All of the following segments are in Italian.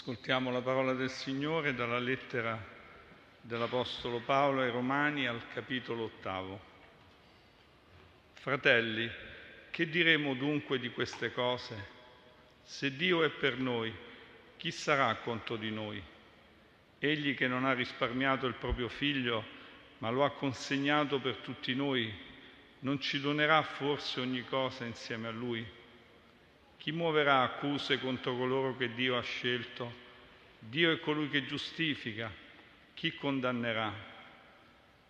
Ascoltiamo la parola del Signore dalla lettera dell'Apostolo Paolo ai Romani al capitolo ottavo. Fratelli, che diremo dunque di queste cose? Se Dio è per noi, chi sarà contro di noi? Egli che non ha risparmiato il proprio figlio, ma lo ha consegnato per tutti noi, non ci donerà forse ogni cosa insieme a lui? Chi muoverà accuse contro coloro che Dio ha scelto? Dio è colui che giustifica. Chi condannerà?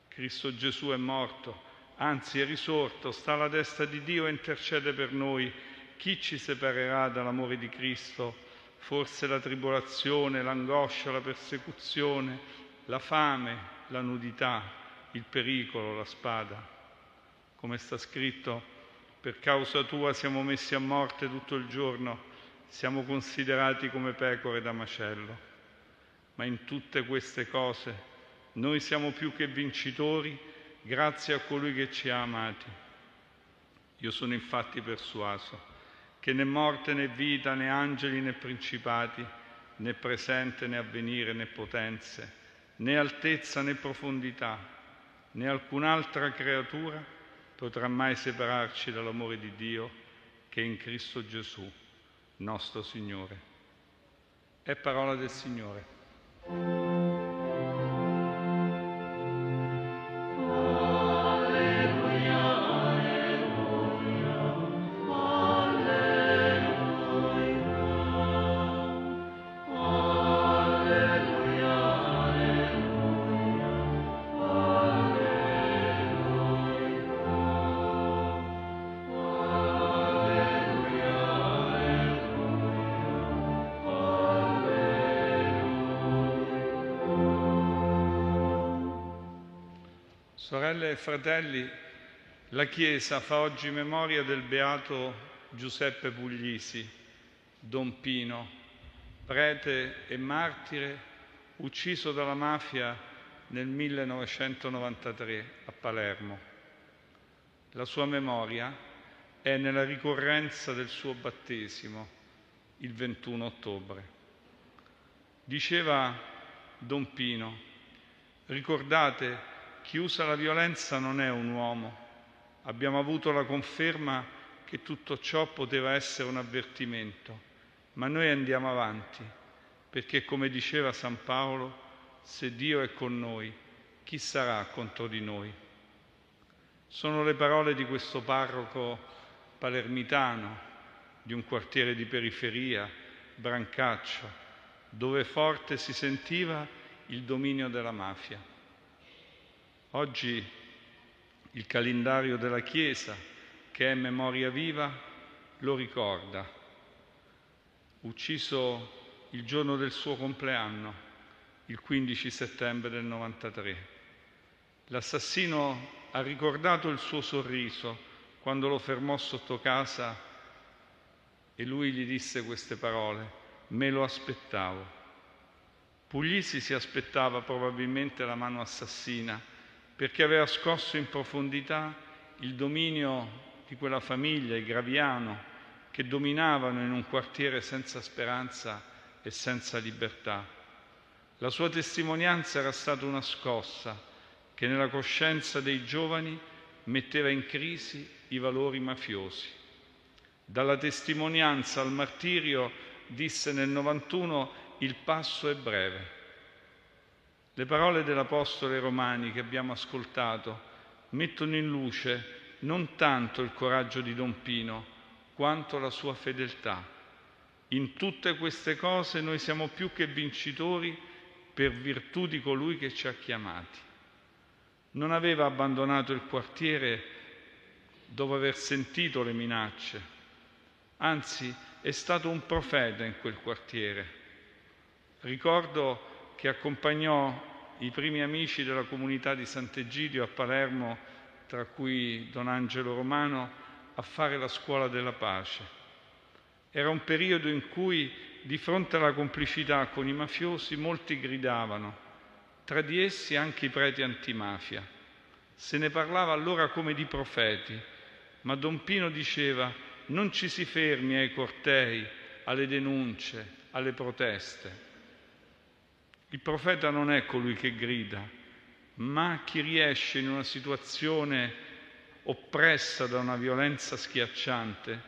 Cristo Gesù è morto, anzi è risorto, sta alla destra di Dio e intercede per noi. Chi ci separerà dall'amore di Cristo? Forse la tribolazione, l'angoscia, la persecuzione, la fame, la nudità, il pericolo, la spada. Come sta scritto, per causa tua siamo messi a morte tutto il giorno, siamo considerati come pecore da macello. Ma in tutte queste cose noi siamo più che vincitori grazie a colui che ci ha amati. Io sono infatti persuaso che né morte né vita, né angeli né principati, né presente né avvenire né potenze, né altezza né profondità, né alcun'altra creatura potrà mai separarci dall'amore di Dio che è in Cristo Gesù, nostro Signore. È parola del Signore. Sorelle e fratelli, la Chiesa fa oggi memoria del beato Giuseppe Puglisi, Don Pino, prete e martire, ucciso dalla mafia nel 1993 a Palermo. La sua memoria è nella ricorrenza del suo battesimo, il 21 ottobre. Diceva Don Pino, ricordate chi usa la violenza non è un uomo. Abbiamo avuto la conferma che tutto ciò poteva essere un avvertimento, ma noi andiamo avanti, perché come diceva San Paolo, se Dio è con noi, chi sarà contro di noi? Sono le parole di questo parroco palermitano di un quartiere di periferia, Brancaccio, dove forte si sentiva il dominio della mafia. Oggi il calendario della Chiesa, che è memoria viva, lo ricorda. Ucciso il giorno del suo compleanno, il 15 settembre del 93. L'assassino ha ricordato il suo sorriso quando lo fermò sotto casa e lui gli disse queste parole, me lo aspettavo. Puglisi si aspettava probabilmente la mano assassina perché aveva scosso in profondità il dominio di quella famiglia, i Graviano, che dominavano in un quartiere senza speranza e senza libertà. La sua testimonianza era stata una scossa che nella coscienza dei giovani metteva in crisi i valori mafiosi. Dalla testimonianza al martirio disse nel 91 il passo è breve. Le parole dell'Apostolo Romani che abbiamo ascoltato mettono in luce non tanto il coraggio di Don Pino, quanto la sua fedeltà. In tutte queste cose noi siamo più che vincitori per virtù di colui che ci ha chiamati. Non aveva abbandonato il quartiere dopo aver sentito le minacce, anzi è stato un profeta in quel quartiere. Ricordo che accompagnò i primi amici della comunità di Sant'Egidio a Palermo, tra cui Don Angelo Romano, a fare la scuola della pace. Era un periodo in cui, di fronte alla complicità con i mafiosi, molti gridavano, tra di essi anche i preti antimafia. Se ne parlava allora come di profeti, ma Don Pino diceva non ci si fermi ai cortei, alle denunce, alle proteste. Il profeta non è colui che grida, ma chi riesce in una situazione oppressa da una violenza schiacciante,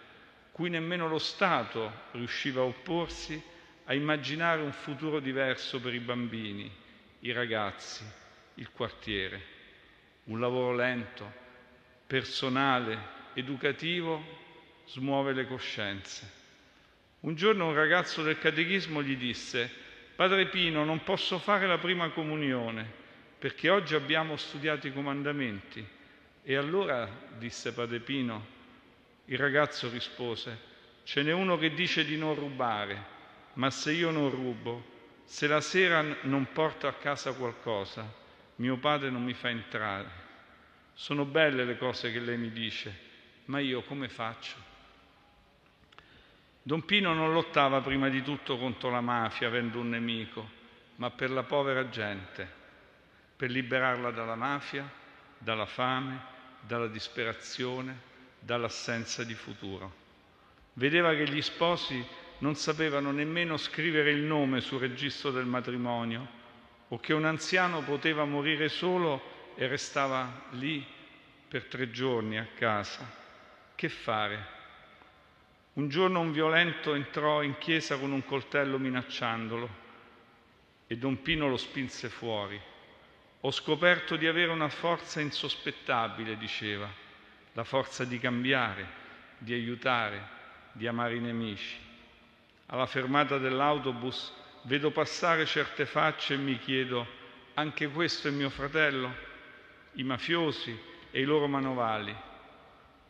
cui nemmeno lo Stato riusciva a opporsi, a immaginare un futuro diverso per i bambini, i ragazzi, il quartiere. Un lavoro lento, personale, educativo, smuove le coscienze. Un giorno un ragazzo del catechismo gli disse, Padre Pino, non posso fare la prima comunione perché oggi abbiamo studiato i comandamenti. E allora, disse Padre Pino, il ragazzo rispose, ce n'è uno che dice di non rubare, ma se io non rubo, se la sera non porto a casa qualcosa, mio padre non mi fa entrare. Sono belle le cose che lei mi dice, ma io come faccio? Don Pino non lottava prima di tutto contro la mafia avendo un nemico, ma per la povera gente, per liberarla dalla mafia, dalla fame, dalla disperazione, dall'assenza di futuro. Vedeva che gli sposi non sapevano nemmeno scrivere il nome sul registro del matrimonio o che un anziano poteva morire solo e restava lì per tre giorni a casa. Che fare? Un giorno un violento entrò in chiesa con un coltello minacciandolo e Don Pino lo spinse fuori. Ho scoperto di avere una forza insospettabile, diceva, la forza di cambiare, di aiutare, di amare i nemici. Alla fermata dell'autobus vedo passare certe facce e mi chiedo, anche questo è mio fratello? I mafiosi e i loro manovali.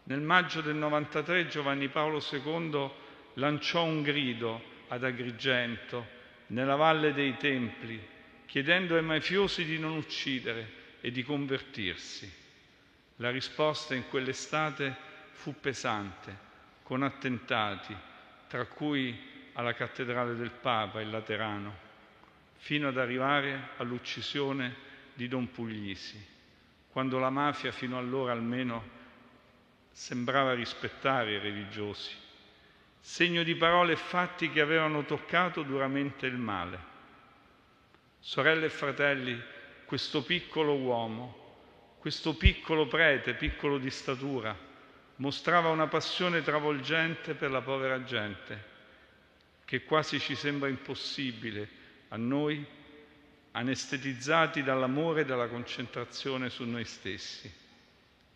Nel maggio del 93 Giovanni Paolo II lanciò un grido ad Agrigento, nella Valle dei Templi, chiedendo ai mafiosi di non uccidere e di convertirsi. La risposta in quell'estate fu pesante, con attentati, tra cui alla cattedrale del Papa, il Laterano, fino ad arrivare all'uccisione di Don Puglisi, quando la mafia fino allora almeno sembrava rispettare i religiosi, segno di parole e fatti che avevano toccato duramente il male. Sorelle e fratelli, questo piccolo uomo, questo piccolo prete, piccolo di statura, mostrava una passione travolgente per la povera gente, che quasi ci sembra impossibile a noi, anestetizzati dall'amore e dalla concentrazione su noi stessi.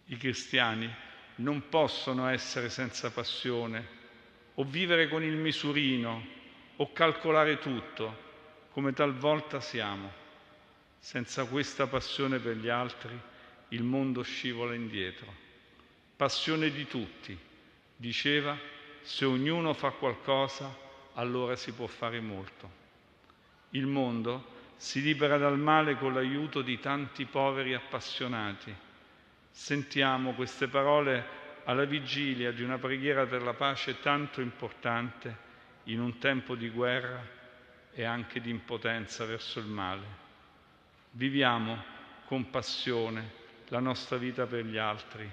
I cristiani non possono essere senza passione o vivere con il misurino o calcolare tutto come talvolta siamo. Senza questa passione per gli altri il mondo scivola indietro. Passione di tutti. Diceva, se ognuno fa qualcosa, allora si può fare molto. Il mondo si libera dal male con l'aiuto di tanti poveri appassionati. Sentiamo queste parole alla vigilia di una preghiera per la pace tanto importante in un tempo di guerra e anche di impotenza verso il male. Viviamo con passione la nostra vita per gli altri,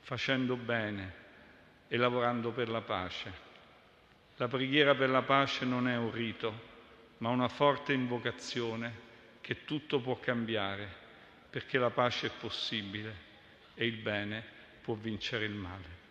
facendo bene e lavorando per la pace. La preghiera per la pace non è un rito, ma una forte invocazione che tutto può cambiare, perché la pace è possibile e il bene può vincere il male.